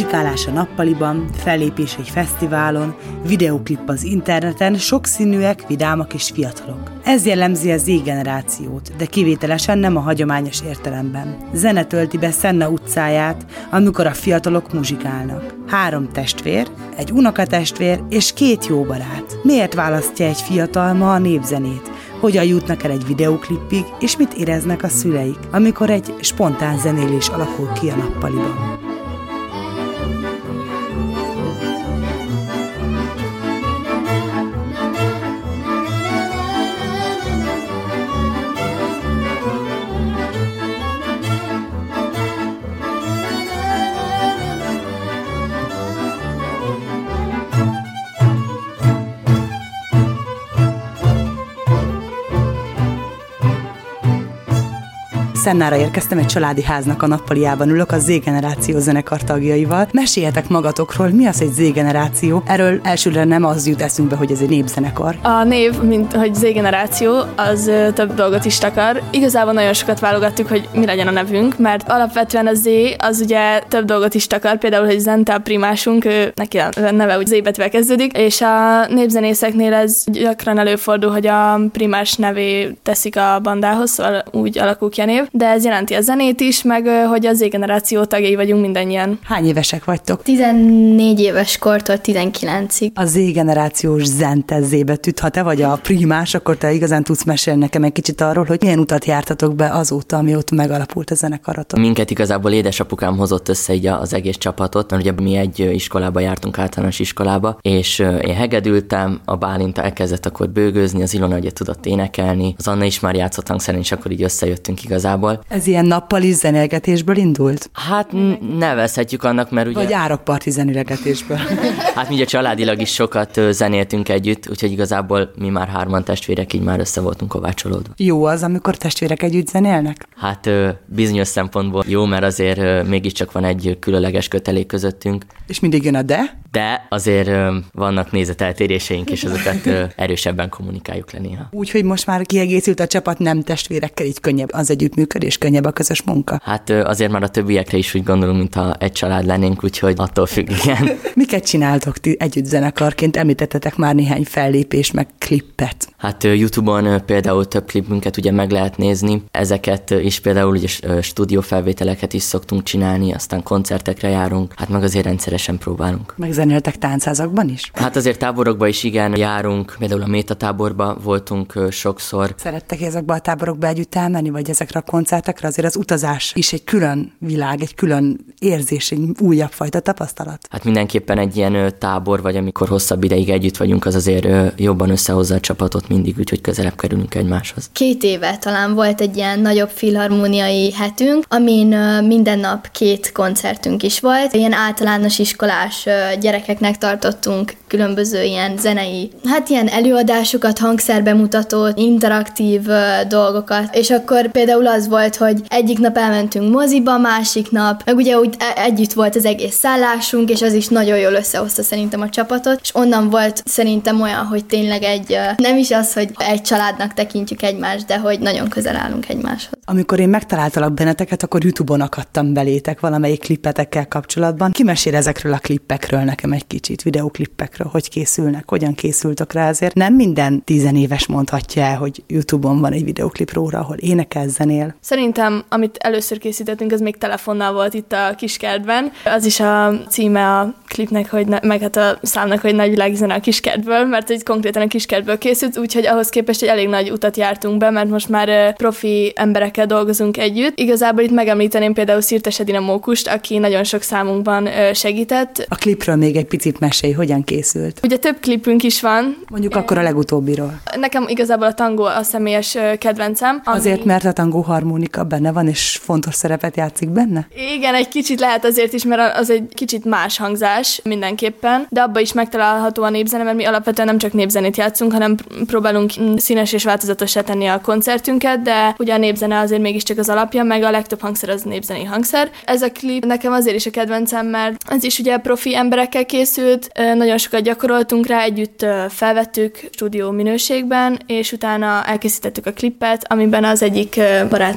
Muzsikálás a nappaliban, fellépés egy fesztiválon, videóklip az interneten, sokszínűek, vidámak és fiatalok. Ez jellemzi a Z-generációt, de kivételesen nem a hagyományos értelemben. Zene tölti be Szenna utcáját, amikor a fiatalok muzsikálnak. Három testvér, egy unokatestvér és két jó barát. Miért választja egy fiatal ma a népzenét? Hogyan jutnak el egy videóklipig, és mit éreznek a szüleik, amikor egy spontán zenélés alakul ki a nappaliban? Szennára érkeztem egy családi háznak a nappaliában ülök a Z-generáció zenekar tagjaival. Meséljetek magatokról, mi az egy Z-generáció? Erről elsőre nem az jut eszünkbe, hogy ez egy népzenekar. A név, mint hogy Z-generáció, az több dolgot is takar. Igazából nagyon sokat válogattuk, hogy mi legyen a nevünk, mert alapvetően a Z az ugye több dolgot is takar, például, hogy Zente a primásunk, ő, neki a neve úgy Z betűvel kezdődik, és a népzenészeknél ez gyakran előfordul, hogy a primás nevé teszik a bandához, szóval úgy alakul ki a név, de ez jelenti a zenét is, meg hogy az Z-generáció tagjai vagyunk mindannyian. Hány évesek vagytok? 14 éves kortól 19-ig. A Z-generációs zente Z betűt, ha te vagy a primás, akkor te igazán tudsz mesélni nekem egy kicsit arról, hogy milyen utat jártatok be azóta, amióta megalapult a zenekaratok. Minket igazából édesapukám hozott össze így az egész csapatot, mert ugye mi egy iskolába jártunk, általános iskolába, és én hegedültem, a Bálint elkezdett akkor bőgőzni, az Ilona ugye tudott énekelni, az Anna is már játszott hangszeren, és akkor így összejöttünk igazából. Ez ilyen nappali zenélgetésből indult? Hát nevezhetjük annak, mert ugye... Vagy árokparti zenélgetésből? Hát mi ugye családilag is sokat zenéltünk együtt, úgyhogy igazából mi már hárman testvérek, így már össze voltunk kovácsolódva. Jó az, amikor testvérek együtt zenélnek? Hát bizonyos szempontból jó, mert azért mégiscsak van egy különleges kötelék közöttünk, És mindig jön a de? de azért vannak nézeteltéréseink, és ö, erősebben kommunikáljuk le néha. Úgyhogy most már kiegészült a csapat nem testvérekkel, így könnyebb az együttműködés, könnyebb a közös munka. Hát azért már a többiekre is úgy gondolunk, mintha egy család lennénk, úgyhogy attól függ, igen. Miket csináltok ti együtt zenekarként? Említettetek már néhány fellépést, meg klippet. Hát YouTube-on például több klipünket ugye meg lehet nézni, ezeket is például ugye stúdiófelvételeket is szoktunk csinálni, aztán koncertekre járunk, hát meg azért rendszeresen próbálunk. Megzenéltek táncázakban is? Hát azért táborokba is igen járunk, például a Méta táborba voltunk sokszor, Szerettek ezekbe a táborokba együtt elmenni, vagy ezekre a koncertekre? Azért az utazás is egy külön világ, egy külön érzés, egy újabb fajta tapasztalat. Hát mindenképpen egy ilyen tábor, vagy amikor hosszabb ideig együtt vagyunk, az azért jobban összehozza a csapatot mindig, úgyhogy közelebb kerülünk egymáshoz. Két éve talán volt egy ilyen nagyobb filharmóniai hetünk, amin minden nap két koncertünk is volt. Ilyen általános iskolás gyerekeknek tartottunk különböző ilyen zenei, hát ilyen előadásokat, hangszerbemutatót, interaktív dolgokat. És akkor például az volt, hogy egyik nap elmentünk moziba, másik nap, meg ugye úgy e- együtt volt az egész szállásunk, és az is nagyon jól összehozta szerintem a csapatot, és onnan volt szerintem olyan, hogy tényleg egy, nem is az, hogy egy családnak tekintjük egymást, de hogy nagyon közel állunk egymáshoz. Amikor én megtaláltalak benneteket, akkor YouTube-on akadtam belétek valamelyik klippetekkel kapcsolatban. Ki ezekről a klippekről nekem egy kicsit, videóklippekről, hogy készülnek, hogyan készültök rá azért. Nem minden tizenéves mondhatja el, hogy YouTube-on van egy videóklip róla, ahol énekel, zenél. Szerintem, amit először készítettünk, az még telefonnal volt itt a kiskertben. Az is a címe a klipnek, hogy ne, meg hát a számnak, hogy nagy világzene a kiskertből, mert egy konkrétan a kiskertből készült, úgyhogy ahhoz képest egy elég nagy utat jártunk be, mert most már profi emberekkel dolgozunk együtt. Igazából itt megemlíteném például Szirtes Edina Mókust, aki nagyon sok számunkban segített. A klipről még egy picit mesélj, hogyan készült. Ugye több klipünk is van. Mondjuk akkor a legutóbbiról. Nekem igazából a tangó a személyes kedvencem. Ami... Azért, mert a tangó harmonika benne van, és fontos szerepet játszik benne? Igen, egy kicsit lehet azért is, mert az egy kicsit más hangzás mindenképpen, de abban is megtalálható a népzene, mert mi alapvetően nem csak népzenét játszunk, hanem próbálunk színes és változatosá tenni a koncertünket, de ugye a népzene azért mégiscsak az alapja, meg a legtöbb hangszer az népzenei hangszer. Ez a klip nekem azért is a kedvencem, mert ez is ugye profi emberekkel készült, nagyon sokat gyakoroltunk rá, együtt felvettük stúdió minőségben, és utána elkészítettük a klippet, amiben az egyik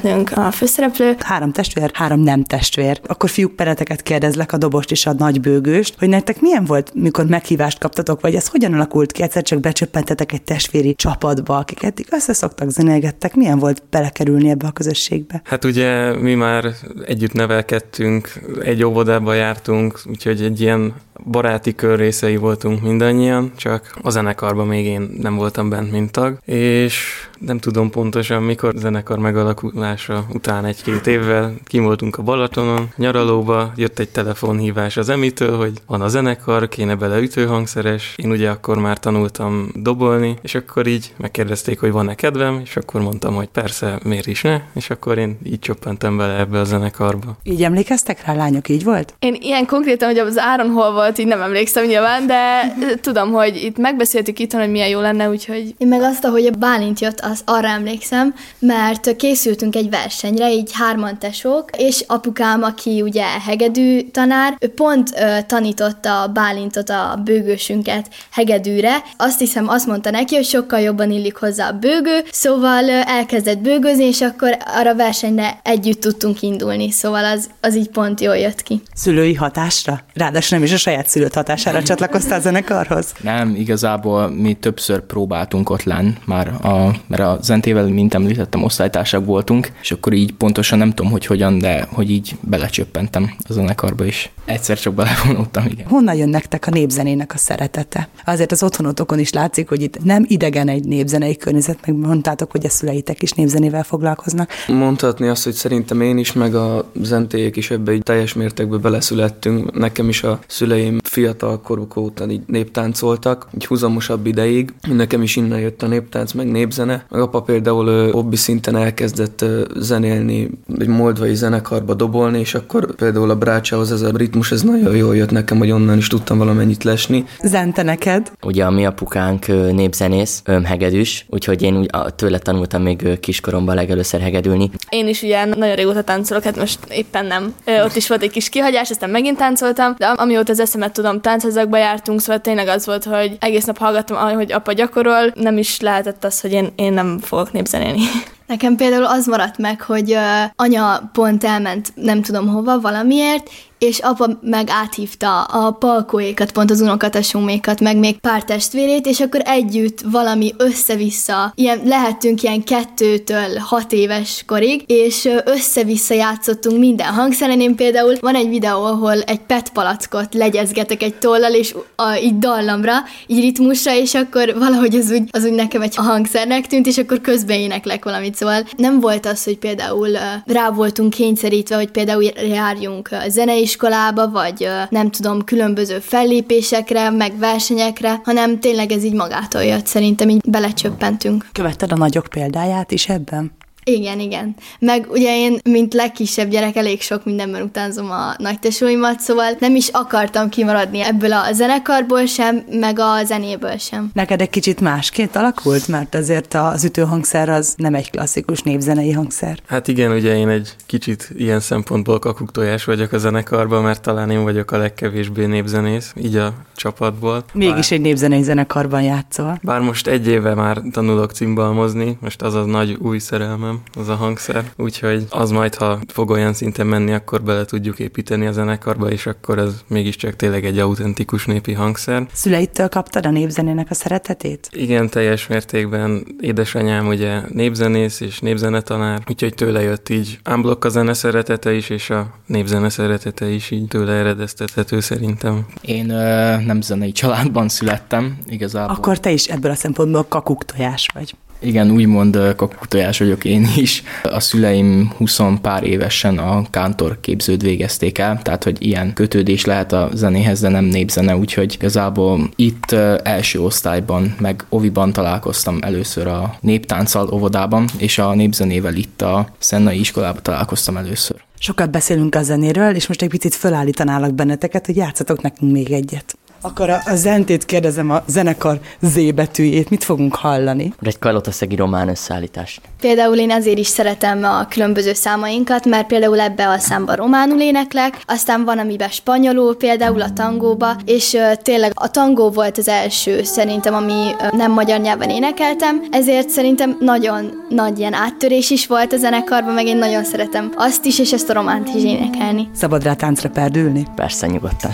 barátnőnk a főszereplő. Három testvér, három nem testvér. Akkor fiúk pereteket kérdezlek a dobost és a nagy bőgőst, hogy nektek milyen volt, mikor meghívást kaptatok, vagy ez hogyan alakult ki? Egyszer csak becsöppentetek egy testvéri csapatba, akik eddig összeszoktak, zenélgettek. Milyen volt belekerülni ebbe a közösségbe? Hát ugye mi már együtt nevelkedtünk, egy óvodába jártunk, úgyhogy egy ilyen baráti kör részei voltunk mindannyian, csak a zenekarban még én nem voltam bent, mint tag, és nem tudom pontosan, mikor a zenekar megalakulása után egy-két évvel kim voltunk a Balatonon, nyaralóba, jött egy telefonhívás az Emitől, hogy van a zenekar, kéne bele ütőhangszeres, én ugye akkor már tanultam dobolni, és akkor így megkérdezték, hogy van-e kedvem, és akkor mondtam, hogy persze, miért is ne, és akkor én így csöppentem bele ebbe a zenekarba. Így emlékeztek rá, lányok, így volt? Én ilyen konkrétan, hogy az áron hol volt, így nem emlékszem nyilván, de tudom, hogy itt megbeszéltük itt, hogy milyen jó lenne, úgyhogy... Én meg azt, hogy a Bálint jött, az arra emlékszem, mert készültünk egy versenyre, így hárman tesók, és apukám, aki ugye hegedű tanár, ő pont ö, tanította a Bálintot, a bőgősünket hegedűre. Azt hiszem, azt mondta neki, hogy sokkal jobban illik hozzá a bőgő, szóval ö, elkezdett bőgözni, és akkor arra versenyre együtt tudtunk indulni, szóval az, az így pont jól jött ki. Szülői hatásra? Ráadásul nem is a saját szülőt hatására csatlakoztál a zenekarhoz? Nem, igazából mi többször próbáltunk ott lenni, már a, mert a Zentével, mint említettem, osztálytársak voltunk, és akkor így pontosan nem tudom, hogy hogyan, de hogy így belecsöppentem a zenekarba is. Egyszer csak belevonultam, igen. Honnan jön nektek a népzenének a szeretete? Azért az otthonotokon is látszik, hogy itt nem idegen egy népzenei környezet, meg mondtátok, hogy a szüleitek is népzenével foglalkoznak. Mondhatni azt, hogy szerintem én is, meg a zentélyek is ebbe egy teljes mértékben beleszülettünk. Nekem is a szüleim fiatal koruk óta így néptáncoltak, egy húzamosabb ideig. Nekem is innen jött a néptánc, meg népzene. Meg apa például hobbi szinten elkezdett zenélni, egy moldvai zenekarba dobolni, és akkor például a brácsához ez a ritmus, ez nagyon jól jött nekem, hogy onnan is tudtam valamennyit lesni. Zente neked? Ugye a mi apukánk népzenész, hegedűs, úgyhogy én tőle tanultam még kiskoromban legelőször hegedülni. Én is ugye nagyon régóta táncolok, hát most éppen nem. Ott is volt egy kis kihagyás, aztán megint táncoltam, de amióta az eszemet tudom, táncházakba jártunk, szóval tényleg az volt, hogy egész nap hallgattam, hogy apa gyakorol, nem is lehetett az, hogy én, én nem fogok népzenélni. Nekem például az maradt meg, hogy uh, anya pont elment nem tudom hova valamiért, és apa meg áthívta a palkóékat, pont az unokatesómékat, meg még pár testvérét, és akkor együtt valami össze-vissza, ilyen, lehettünk ilyen kettőtől hat éves korig, és össze-vissza játszottunk minden hangszeren. Én például van egy videó, ahol egy PET palackot legyezgetek egy tollal, és a, így dallamra, így ritmusra, és akkor valahogy az úgy, az úgy nekem egy hangszernek tűnt, és akkor közben éneklek valamit. Szóval nem volt az, hogy például rá voltunk kényszerítve, hogy például járjunk zenei iskolába, vagy nem tudom, különböző fellépésekre, meg versenyekre, hanem tényleg ez így magától jött, szerintem így belecsöppentünk. Követted a nagyok példáját is ebben? Igen, igen. Meg ugye én, mint legkisebb gyerek, elég sok mindenben utánzom a nagytesóimat, szóval nem is akartam kimaradni ebből a zenekarból sem, meg a zenéből sem. Neked egy kicsit másként alakult, mert azért az ütőhangszer az nem egy klasszikus népzenei hangszer. Hát igen, ugye én egy kicsit ilyen szempontból kakuktojás vagyok a zenekarban, mert talán én vagyok a legkevésbé népzenész, így a csapatból. Mégis bár... egy népzenei zenekarban játszol. Bár most egy éve már tanulok cimbalmozni, most az az nagy új szerelmem az a hangszer, úgyhogy az majd, ha fog olyan szinten menni, akkor bele tudjuk építeni a zenekarba, és akkor ez mégiscsak tényleg egy autentikus népi hangszer. Szüleittől kaptad a népzenének a szeretetét? Igen, teljes mértékben. Édesanyám ugye népzenész és népzenetanár, úgyhogy tőle jött így unblock a zene szeretete is, és a népzene szeretete is így tőle eredeztethető szerintem. Én ö, nem zenei családban születtem, igazából. Akkor te is ebből a szempontból kakuktojás vagy. Igen, úgymond kakutojás vagyok én is. A szüleim 20 pár évesen a kántor képződ végezték el, tehát hogy ilyen kötődés lehet a zenéhez, de nem népzene, úgyhogy igazából itt első osztályban, meg oviban találkoztam először a néptánccal óvodában, és a népzenével itt a Szennai iskolában találkoztam először. Sokat beszélünk a zenéről, és most egy picit fölállítanálak benneteket, hogy játszatok nekünk még egyet. Akkor a, a zentét kérdezem a zenekar Z betűjét, mit fogunk hallani? Egy kalotaszegi román összeállítást. Például én ezért is szeretem a különböző számainkat, mert például ebbe a számba románul éneklek, aztán van amiben spanyolul, például a tangóba, és uh, tényleg a tangó volt az első szerintem, ami uh, nem magyar nyelven énekeltem, ezért szerintem nagyon nagy ilyen áttörés is volt a zenekarban, meg én nagyon szeretem azt is, és ezt a románt is énekelni. Szabad rá táncra perdülni? Persze, nyugodtan.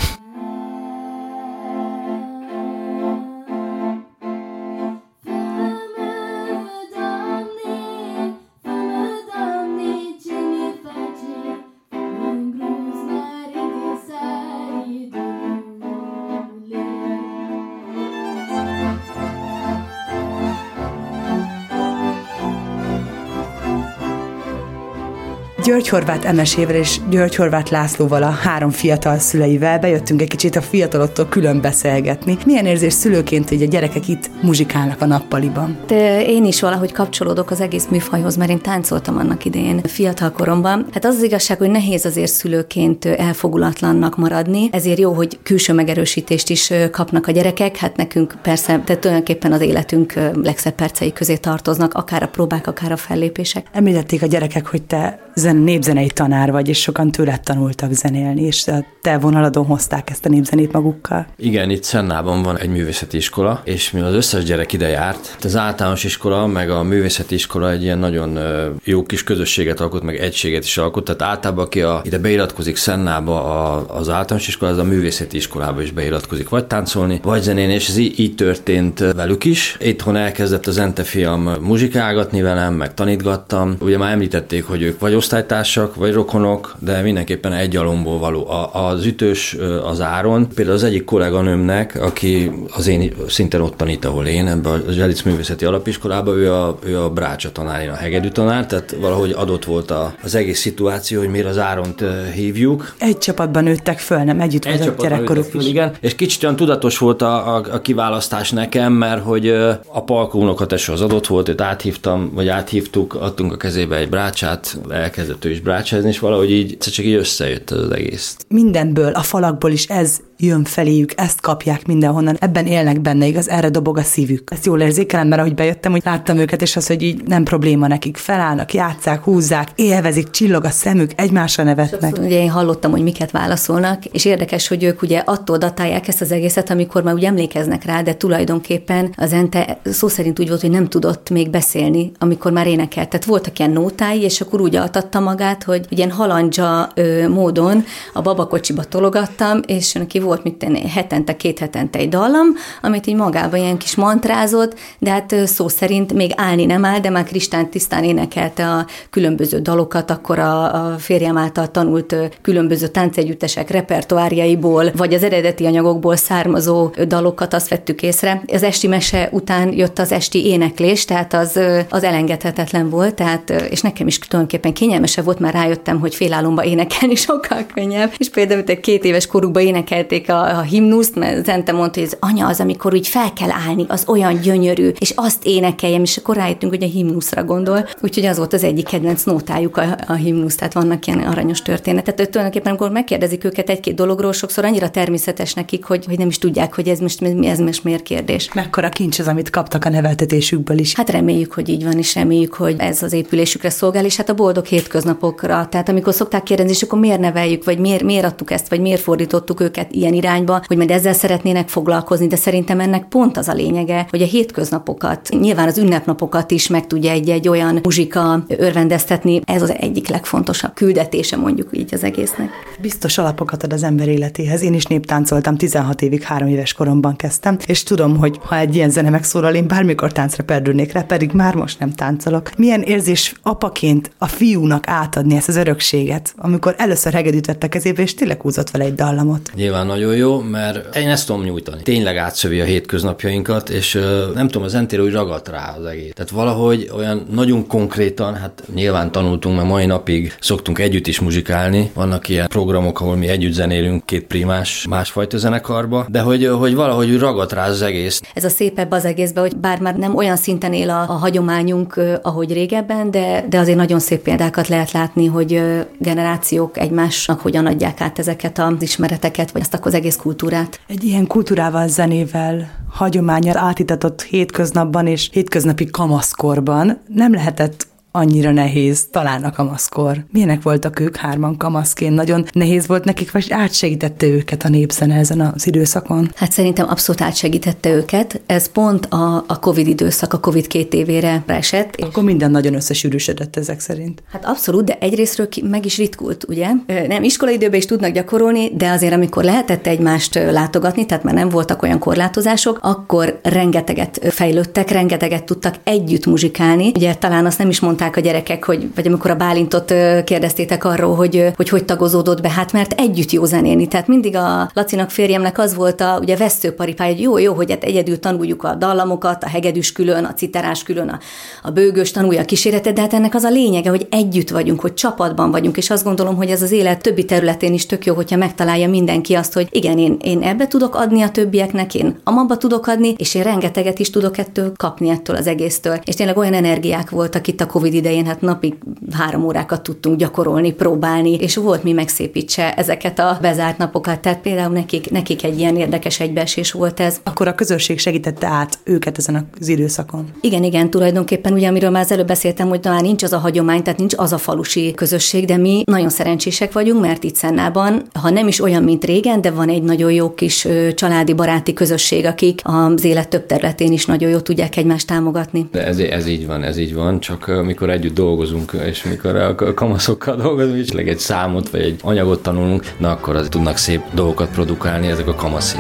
György Horváth Emesével és György Horváth Lászlóval, a három fiatal szüleivel bejöttünk egy kicsit a fiataloktól külön beszélgetni. Milyen érzés szülőként, hogy a gyerekek itt muzsikálnak a nappaliban? De én is valahogy kapcsolódok az egész műfajhoz, mert én táncoltam annak idején fiatal koromban. Hát az az igazság, hogy nehéz azért szülőként elfogulatlannak maradni, ezért jó, hogy külső megerősítést is kapnak a gyerekek. Hát nekünk persze, tehát tulajdonképpen az életünk legszebb percei közé tartoznak, akár a próbák, akár a fellépések. Említették a gyerekek, hogy te zen, népzenei tanár vagy, és sokan tőled tanultak zenélni, és a te vonaladon hozták ezt a népzenét magukkal. Igen, itt Szennában van egy művészeti iskola, és mi az összes gyerek ide járt, az általános iskola, meg a művészeti iskola egy ilyen nagyon jó kis közösséget alkot, meg egységet is alkot, tehát általában aki a, ide beiratkozik Szennába a, az általános iskola, az a művészeti iskolába is beiratkozik, vagy táncolni, vagy zenélni, és ez így, így történt velük is. Itthon elkezdett az Ente fiam muzsikálgatni velem, meg tanítgattam. Ugye már említették, hogy ők vagy osztálytársak, vagy rokonok, de mindenképpen egy alomból való. A, az ütős az áron, például az egyik kolléganőmnek, aki az én szintén ott tanít, ahol én, ebben a Zselic Művészeti Alapiskolában, ő a, ő a Brácsa tanár, én a hegedű tanár, tehát valahogy adott volt a, az egész szituáció, hogy miért az áront hívjuk. Egy csapatban nőttek föl, nem együtt egy volt a gyerekkoruk föl, igen. És kicsit olyan tudatos volt a, a, a kiválasztás nekem, mert hogy a Palkó unokateső az adott volt, őt áthívtam, vagy áthívtuk, adtunk a kezébe egy brácsát, elkezdett is brácsázni, és valahogy így csak így összejött az egész. Mindenből, a falakból is ez jön feléjük, ezt kapják mindenhonnan, ebben élnek benne, igaz, erre dobog a szívük. Ezt jól érzékelem, mert ahogy bejöttem, hogy láttam őket, és az, hogy így nem probléma nekik, felállnak, játszák, húzzák, élvezik, csillog a szemük, egymásra nevetnek. Sokszor, ugye én hallottam, hogy miket válaszolnak, és érdekes, hogy ők ugye attól datálják ezt az egészet, amikor már úgy emlékeznek rá, de tulajdonképpen az Ente szó szerint úgy volt, hogy nem tudott még beszélni, amikor már énekelt. Tehát voltak ilyen nótái, és akkor úgy altatta magát, hogy ilyen halandzsa ö, módon a babakocsiba tologattam, és neki volt mit tenni, hetente, két hetente egy dallam, amit így magában ilyen kis mantrázott, de hát szó szerint még állni nem áll, de már Kristán tisztán énekelte a különböző dalokat, akkor a, a férjem által tanult különböző táncegyüttesek repertoárjaiból, vagy az eredeti anyagokból származó dalokat azt vettük észre. Az esti mese után jött az esti éneklés, tehát az, az elengedhetetlen volt, tehát, és nekem is tulajdonképpen kényelmesebb volt, már rájöttem, hogy félálomba énekelni sokkal könnyebb, és például egy két éves korukban énekelték énekelték a, a himnuszt, mert Zente mondta, hogy az anya az, amikor úgy fel kell állni, az olyan gyönyörű, és azt énekeljem, és akkor rájöttünk, hogy a himnuszra gondol. Úgyhogy az volt az egyik kedvenc nótájuk a, a himnusz, tehát vannak ilyen aranyos történetek. Tehát tulajdonképpen, amikor megkérdezik őket egy-két dologról, sokszor annyira természetes nekik, hogy, hogy nem is tudják, hogy ez most, ez most miért kérdés. Mekkora kincs az, amit kaptak a neveltetésükből is. Hát reméljük, hogy így van, és reméljük, hogy ez az épülésükre szolgál, és hát a boldog hétköznapokra. Tehát amikor szokták kérdezni, és akkor miért neveljük, vagy miért, miért adtuk ezt, vagy miért fordítottuk őket ilyen ilyen irányba, hogy majd ezzel szeretnének foglalkozni, de szerintem ennek pont az a lényege, hogy a hétköznapokat, nyilván az ünnepnapokat is meg tudja egy-egy olyan muzsika örvendeztetni. Ez az egyik legfontosabb küldetése mondjuk így az egésznek. Biztos alapokat ad az ember életéhez. Én is néptáncoltam, 16 évig, három éves koromban kezdtem, és tudom, hogy ha egy ilyen zene megszólal, én bármikor táncra perdülnék rá, pedig már most nem táncolok. Milyen érzés apaként a fiúnak átadni ezt az örökséget, amikor először hegedűt vett a kezébe, és tényleg húzott vele egy dallamot? Nyilván nagyon jó, mert én ezt tudom nyújtani. Tényleg átszövi a hétköznapjainkat, és nem tudom, az entér úgy ragadt rá az egész. Tehát valahogy olyan nagyon konkrétan, hát nyilván tanultunk, mert mai napig szoktunk együtt is muzsikálni. Vannak ilyen programok, ahol mi együtt zenélünk két primás másfajta zenekarba, de hogy, hogy valahogy ragadt rá az egész. Ez a szépebb az egészben, hogy bár már nem olyan szinten él a, a hagyományunk, ahogy régebben, de, de azért nagyon szép példákat lehet látni, hogy generációk egymásnak hogyan adják át ezeket az ismereteket, vagy ezt az egész kultúrát. Egy ilyen kultúrával, zenével, hagyományal átitatott hétköznapban és hétköznapi kamaszkorban nem lehetett annyira nehéz, talán a kamaszkor. Milyenek voltak ők hárman kamaszként? Nagyon nehéz volt nekik, vagy átsegítette őket a népzene ezen az időszakon? Hát szerintem abszolút átsegítette őket. Ez pont a, a Covid időszak, a Covid két évére esett. Akkor minden nagyon összesűrűsödött ezek szerint. Hát abszolút, de egyrésztről meg is ritkult, ugye? Nem, iskolai időben is tudnak gyakorolni, de azért amikor lehetett egymást látogatni, tehát már nem voltak olyan korlátozások, akkor rengeteget fejlődtek, rengeteget tudtak együtt muzsikálni. Ugye talán azt nem is mondták mondták a gyerekek, hogy, vagy amikor a Bálintot kérdeztétek arról, hogy, hogy hogy tagozódott be, hát mert együtt jó zenélni. Tehát mindig a Lacinak férjemnek az volt a ugye veszőparipája, hogy jó, jó, hogy hát egyedül tanuljuk a dallamokat, a hegedűs külön, a citerás külön, a, a bőgős tanulja a kíséretet, de hát ennek az a lényege, hogy együtt vagyunk, hogy csapatban vagyunk, és azt gondolom, hogy ez az élet többi területén is tök jó, hogyha megtalálja mindenki azt, hogy igen, én, én ebbe tudok adni a többieknek, én amabba tudok adni, és én rengeteget is tudok ettől kapni ettől az egésztől. És tényleg olyan energiák voltak itt a Covid Covid idején hát napig három órákat tudtunk gyakorolni, próbálni, és volt mi megszépítse ezeket a bezárt napokat. Tehát például nekik, nekik egy ilyen érdekes egybeesés volt ez. Akkor a közösség segítette át őket ezen az időszakon. Igen, igen, tulajdonképpen ugye, amiről már az előbb beszéltem, hogy talán nincs az a hagyomány, tehát nincs az a falusi közösség, de mi nagyon szerencsések vagyunk, mert itt Szennában, ha nem is olyan, mint régen, de van egy nagyon jó kis családi, baráti közösség, akik az élet több területén is nagyon jól tudják egymást támogatni. De ez, ez így van, ez így van, csak amikor amikor együtt dolgozunk, és mikor a kamaszokkal dolgozunk, és egy számot vagy egy anyagot tanulunk, na akkor az tudnak szép dolgokat produkálni ezek a kamasz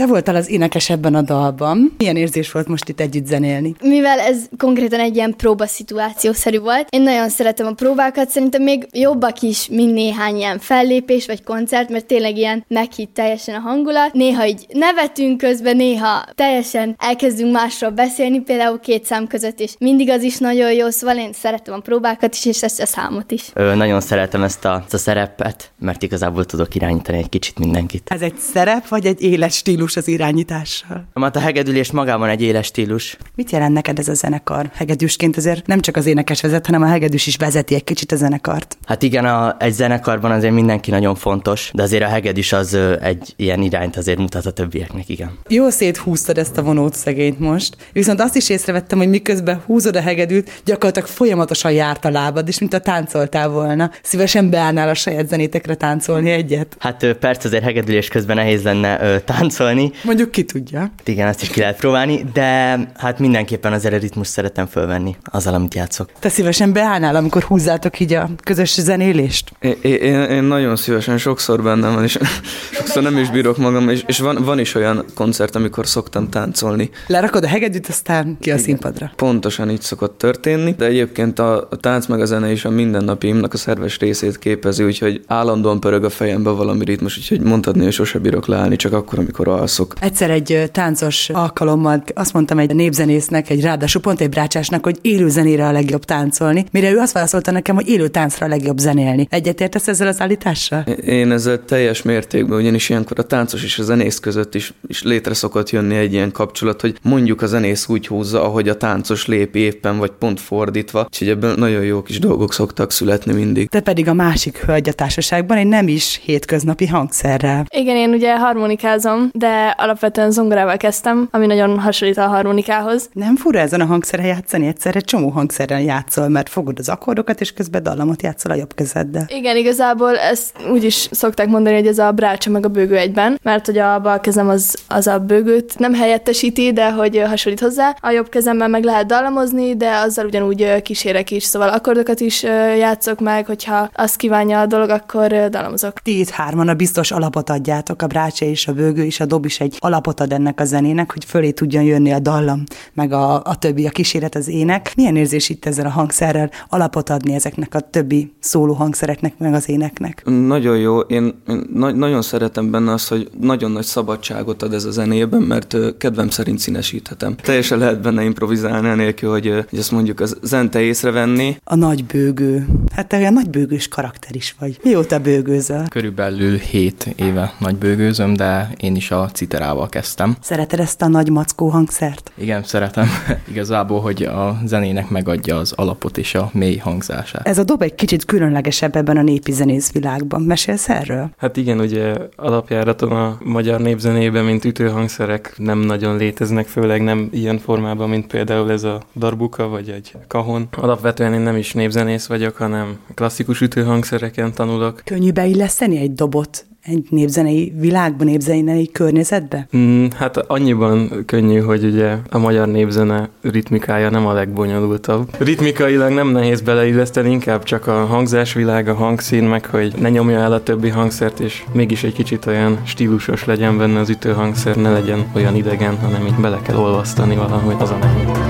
Te voltál az énekes ebben a dalban. Milyen érzés volt most itt együtt zenélni? Mivel ez konkrétan egy ilyen próbaszituációszerű volt, én nagyon szeretem a próbákat, szerintem még jobbak is, mint néhány ilyen fellépés vagy koncert, mert tényleg ilyen meghitt teljesen a hangulat. Néha így nevetünk közben, néha teljesen elkezdünk másról beszélni, például két szám között is. Mindig az is nagyon jó, szóval én szeretem a próbákat is, és ezt a számot is. Ö, nagyon szeretem ezt a, ezt a szerepet, mert igazából tudok irányítani egy kicsit mindenkit. Ez egy szerep, vagy egy éles stílus? Stílus az irányítással. Hát a hegedülés magában egy éles stílus. Mit jelent neked ez a zenekar? Hegedűsként azért nem csak az énekes vezet, hanem a hegedűs is vezeti egy kicsit a zenekart. Hát igen, a, egy zenekarban azért mindenki nagyon fontos, de azért a hegedűs az egy ilyen irányt azért mutat a többieknek, igen. Jó széthúztad ezt a vonót szegényt most, viszont azt is észrevettem, hogy miközben húzod a hegedűt, gyakorlatilag folyamatosan járt a lábad, és mint a táncoltál volna. Szívesen beállnál a saját zenétekre táncolni egyet? Hát perc azért hegedülés közben nehéz lenne ö, táncolni, próbálni. Mondjuk ki tudja. Igen, azt is ki lehet próbálni, de hát mindenképpen az ritmus szeretem fölvenni azzal, amit játszok. Te szívesen beállnál, amikor húzzátok így a közös zenélést? Én, én, én nagyon szívesen, sokszor bennem van, és sokszor nem is bírok magam, és, és van, van is olyan koncert, amikor szoktam táncolni. Lerakod a hegedűt, aztán ki a Igen. színpadra. Pontosan így szokott történni, de egyébként a, a tánc meg a zene is a mindennapimnak a szerves részét képezi, úgyhogy állandóan pörög a fejembe valami ritmus, úgyhogy mondhatni, hogy sose bírok leállni, csak akkor, amikor alszom alszok. Egyszer egy táncos alkalommal azt mondtam egy népzenésznek, egy ráadásul pont egy brácsásnak, hogy élő zenére a legjobb táncolni, mire ő azt válaszolta nekem, hogy élő táncra a legjobb zenélni. Egyetértesz ezzel az állítással? Én ezzel teljes mértékben, ugyanis ilyenkor a táncos és a zenész között is, is létre szokott jönni egy ilyen kapcsolat, hogy mondjuk a zenész úgy húzza, ahogy a táncos lép éppen, vagy pont fordítva, úgyhogy ebből nagyon jó kis dolgok szoktak születni mindig. Te pedig a másik hölgy a társaságban egy nem is hétköznapi hangszerrel. Igen, én ugye harmonikázom, de alapvetően zongorával kezdtem, ami nagyon hasonlít a harmonikához. Nem fura ezen a hangszerre játszani, egyszer egy csomó hangszerrel játszol, mert fogod az akkordokat, és közben dallamot játszol a jobb kezeddel. Igen, igazából ezt úgy is szokták mondani, hogy ez a brácsa meg a bőgő egyben, mert hogy a bal kezem az, az a bőgőt nem helyettesíti, de hogy hasonlít hozzá. A jobb kezemmel meg lehet dallamozni, de azzal ugyanúgy kísérek is, szóval akkordokat is játszok meg, hogyha azt kívánja a dolog, akkor dallamozok. Ti itt hárman a biztos alapot adjátok, a brácsa és a bőgő és a dob is egy alapot ad ennek a zenének, hogy fölé tudjon jönni a dallam, meg a, a többi, a kíséret, az ének. Milyen érzés itt ezzel a hangszerrel alapot adni ezeknek a többi szóló hangszereknek, meg az éneknek? Nagyon jó. Én, én na- nagyon szeretem benne azt, hogy nagyon nagy szabadságot ad ez a zenében, mert kedvem szerint színesíthetem. Teljesen lehet benne improvizálni, anélkül, hogy, hogy azt mondjuk az zente észrevenni. A nagy bőgő. Hát te olyan nagy bőgős karakter is vagy. Mióta bőgőzöl? Körülbelül 7 éve nagy bőgőzöm, de én is a citerával kezdtem. Szereted ezt a nagy mackó hangszert? Igen, szeretem igazából, hogy a zenének megadja az alapot és a mély hangzását. Ez a dob egy kicsit különlegesebb ebben a népi zenész világban. Mesélsz erről? Hát igen, ugye alapjáraton a magyar népzenében, mint ütőhangszerek nem nagyon léteznek, főleg nem ilyen formában, mint például ez a darbuka vagy egy kahon. Alapvetően én nem is népzenész vagyok, hanem klasszikus ütőhangszereken tanulok. Könnyű beilleszteni egy dobot egy népzenei világban, népzenei környezetbe? Mm, hát annyiban könnyű, hogy ugye a magyar népzene ritmikája nem a legbonyolultabb. Ritmikailag nem nehéz beleilleszteni, inkább csak a hangzásvilág, a hangszín, meg hogy ne nyomja el a többi hangszert, és mégis egy kicsit olyan stílusos legyen benne az ütőhangszer, ne legyen olyan idegen, hanem így bele kell olvasztani valahogy az a nehéz.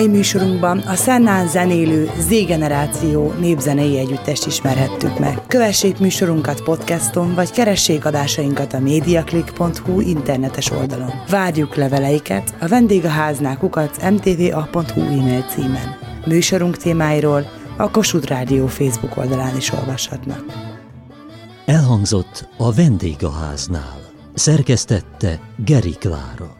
Mai műsorunkban a Szennán zenélő Z-generáció népzenei együttest ismerhettük meg. Kövessék műsorunkat podcaston, vagy keressék adásainkat a mediaclick.hu internetes oldalon. Várjuk leveleiket a vendégháznál kukac mtva.hu e-mail címen. Műsorunk témáiról a Kossuth Rádió Facebook oldalán is olvashatnak. Elhangzott a vendégháznál. Szerkesztette Geri Klára.